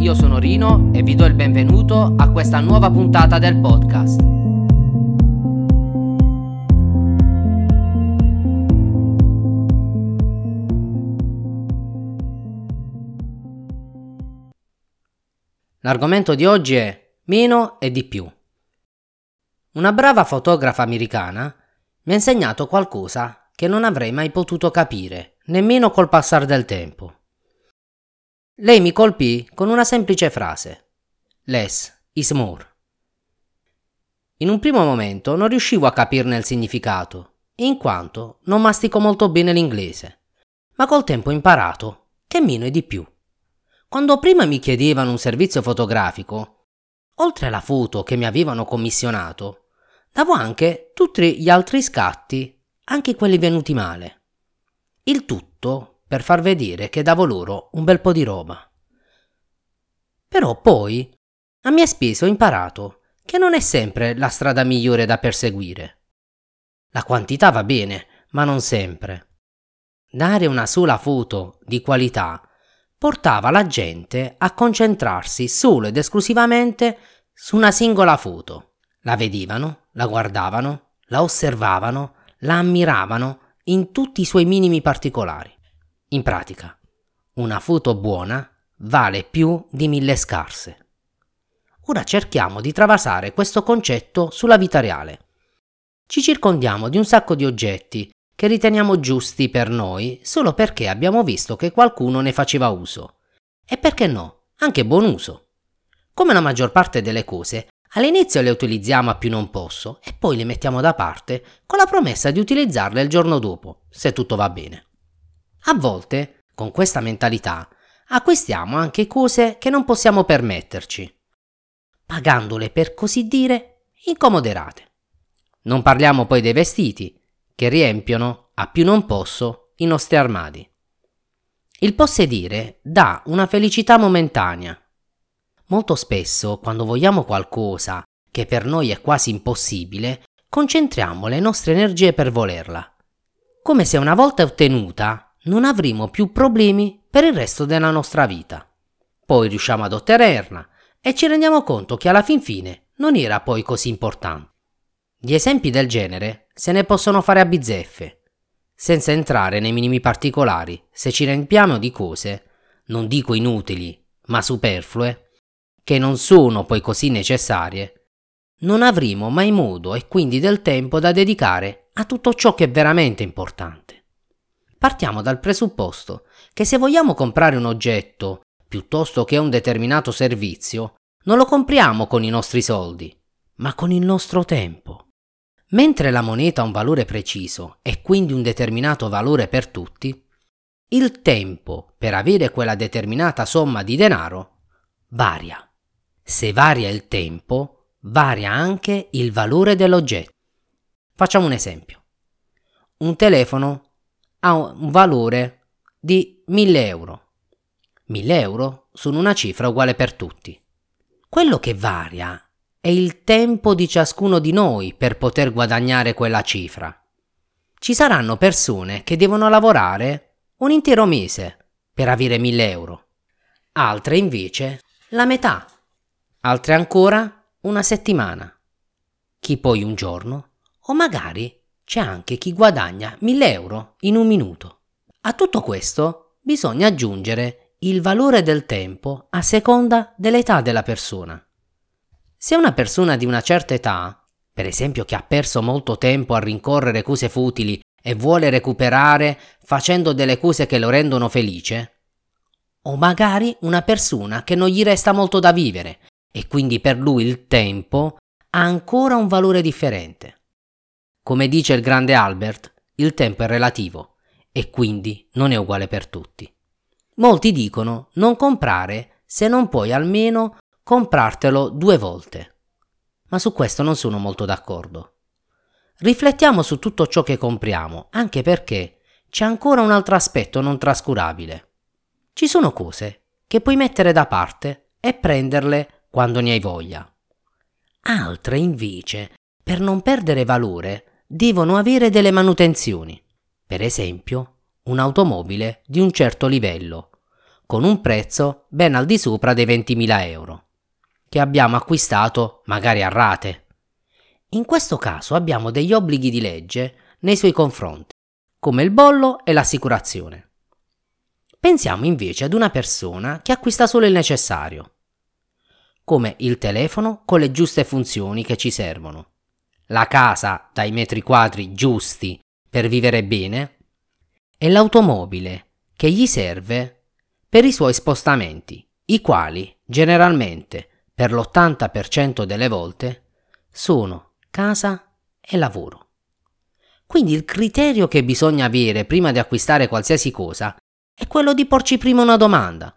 io sono Rino e vi do il benvenuto a questa nuova puntata del podcast. L'argomento di oggi è meno e di più. Una brava fotografa americana mi ha insegnato qualcosa che non avrei mai potuto capire, nemmeno col passare del tempo. Lei mi colpì con una semplice frase. Less is more. In un primo momento non riuscivo a capirne il significato, in quanto non mastico molto bene l'inglese, ma col tempo ho imparato che meno è di più. Quando prima mi chiedevano un servizio fotografico, oltre alla foto che mi avevano commissionato, davo anche tutti gli altri scatti, anche quelli venuti male. Il tutto per far vedere che davo loro un bel po' di roba. Però poi, a mie spese ho imparato che non è sempre la strada migliore da perseguire. La quantità va bene, ma non sempre. Dare una sola foto di qualità portava la gente a concentrarsi solo ed esclusivamente su una singola foto. La vedevano, la guardavano, la osservavano, la ammiravano in tutti i suoi minimi particolari. In pratica, una foto buona vale più di mille scarse. Ora cerchiamo di travasare questo concetto sulla vita reale. Ci circondiamo di un sacco di oggetti che riteniamo giusti per noi solo perché abbiamo visto che qualcuno ne faceva uso. E perché no, anche buon uso. Come la maggior parte delle cose, all'inizio le utilizziamo a più non posso e poi le mettiamo da parte con la promessa di utilizzarle il giorno dopo, se tutto va bene. A volte, con questa mentalità, acquistiamo anche cose che non possiamo permetterci, pagandole per così dire incomoderate. Non parliamo poi dei vestiti, che riempiono, a più non posso, i nostri armadi. Il possedere dà una felicità momentanea. Molto spesso, quando vogliamo qualcosa che per noi è quasi impossibile, concentriamo le nostre energie per volerla. Come se una volta ottenuta non avremo più problemi per il resto della nostra vita. Poi riusciamo ad ottenerla e ci rendiamo conto che alla fin fine non era poi così importante. Di esempi del genere se ne possono fare a bizzeffe, senza entrare nei minimi particolari, se ci riempiamo di cose, non dico inutili, ma superflue, che non sono poi così necessarie, non avremo mai modo e quindi del tempo da dedicare a tutto ciò che è veramente importante partiamo dal presupposto che se vogliamo comprare un oggetto piuttosto che un determinato servizio, non lo compriamo con i nostri soldi, ma con il nostro tempo. Mentre la moneta ha un valore preciso e quindi un determinato valore per tutti, il tempo per avere quella determinata somma di denaro varia. Se varia il tempo, varia anche il valore dell'oggetto. Facciamo un esempio. Un telefono ha un valore di 1000 euro. 1000 euro sono una cifra uguale per tutti. Quello che varia è il tempo di ciascuno di noi per poter guadagnare quella cifra. Ci saranno persone che devono lavorare un intero mese per avere 1000 euro, altre invece la metà, altre ancora una settimana, chi poi un giorno o magari c'è anche chi guadagna 1000 euro in un minuto. A tutto questo bisogna aggiungere il valore del tempo a seconda dell'età della persona. Se una persona di una certa età, per esempio che ha perso molto tempo a rincorrere cose futili e vuole recuperare facendo delle cose che lo rendono felice, o magari una persona che non gli resta molto da vivere e quindi per lui il tempo ha ancora un valore differente. Come dice il grande Albert, il tempo è relativo e quindi non è uguale per tutti. Molti dicono non comprare se non puoi almeno comprartelo due volte. Ma su questo non sono molto d'accordo. Riflettiamo su tutto ciò che compriamo, anche perché c'è ancora un altro aspetto non trascurabile. Ci sono cose che puoi mettere da parte e prenderle quando ne hai voglia. Altre invece, per non perdere valore, devono avere delle manutenzioni. Per esempio, un'automobile di un certo livello. con un prezzo ben al di sopra dei 20.000 euro, che abbiamo acquistato magari a rate. In questo caso abbiamo degli obblighi di legge nei suoi confronti, come il bollo e l'assicurazione. Pensiamo invece ad una persona che acquista solo il necessario, come il telefono con le giuste funzioni che ci servono, la casa dai metri quadri giusti per vivere bene e l'automobile che gli serve per i suoi spostamenti, i quali generalmente per l'80% delle volte sono casa e lavoro. Quindi il criterio che bisogna avere prima di acquistare qualsiasi cosa è quello di porci prima una domanda,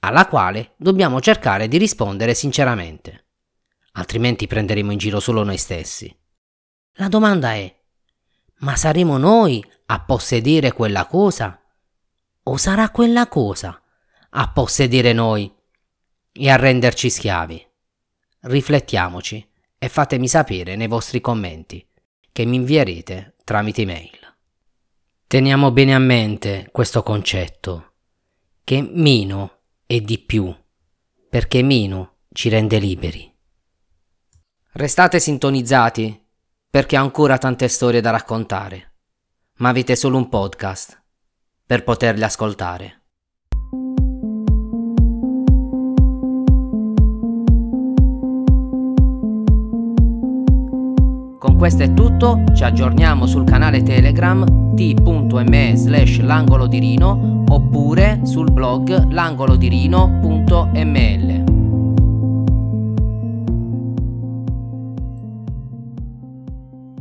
alla quale dobbiamo cercare di rispondere sinceramente, altrimenti prenderemo in giro solo noi stessi. La domanda è, ma saremo noi a possedere quella cosa? O sarà quella cosa a possedere noi e a renderci schiavi? Riflettiamoci e fatemi sapere nei vostri commenti che mi invierete tramite email. Teniamo bene a mente questo concetto, che meno è di più, perché meno ci rende liberi. Restate sintonizzati, perché ho ancora tante storie da raccontare, ma avete solo un podcast per poterle ascoltare. questo è tutto, ci aggiorniamo sul canale Telegram t.me slash l'angolo di Rino oppure sul blog langolodirino.ml.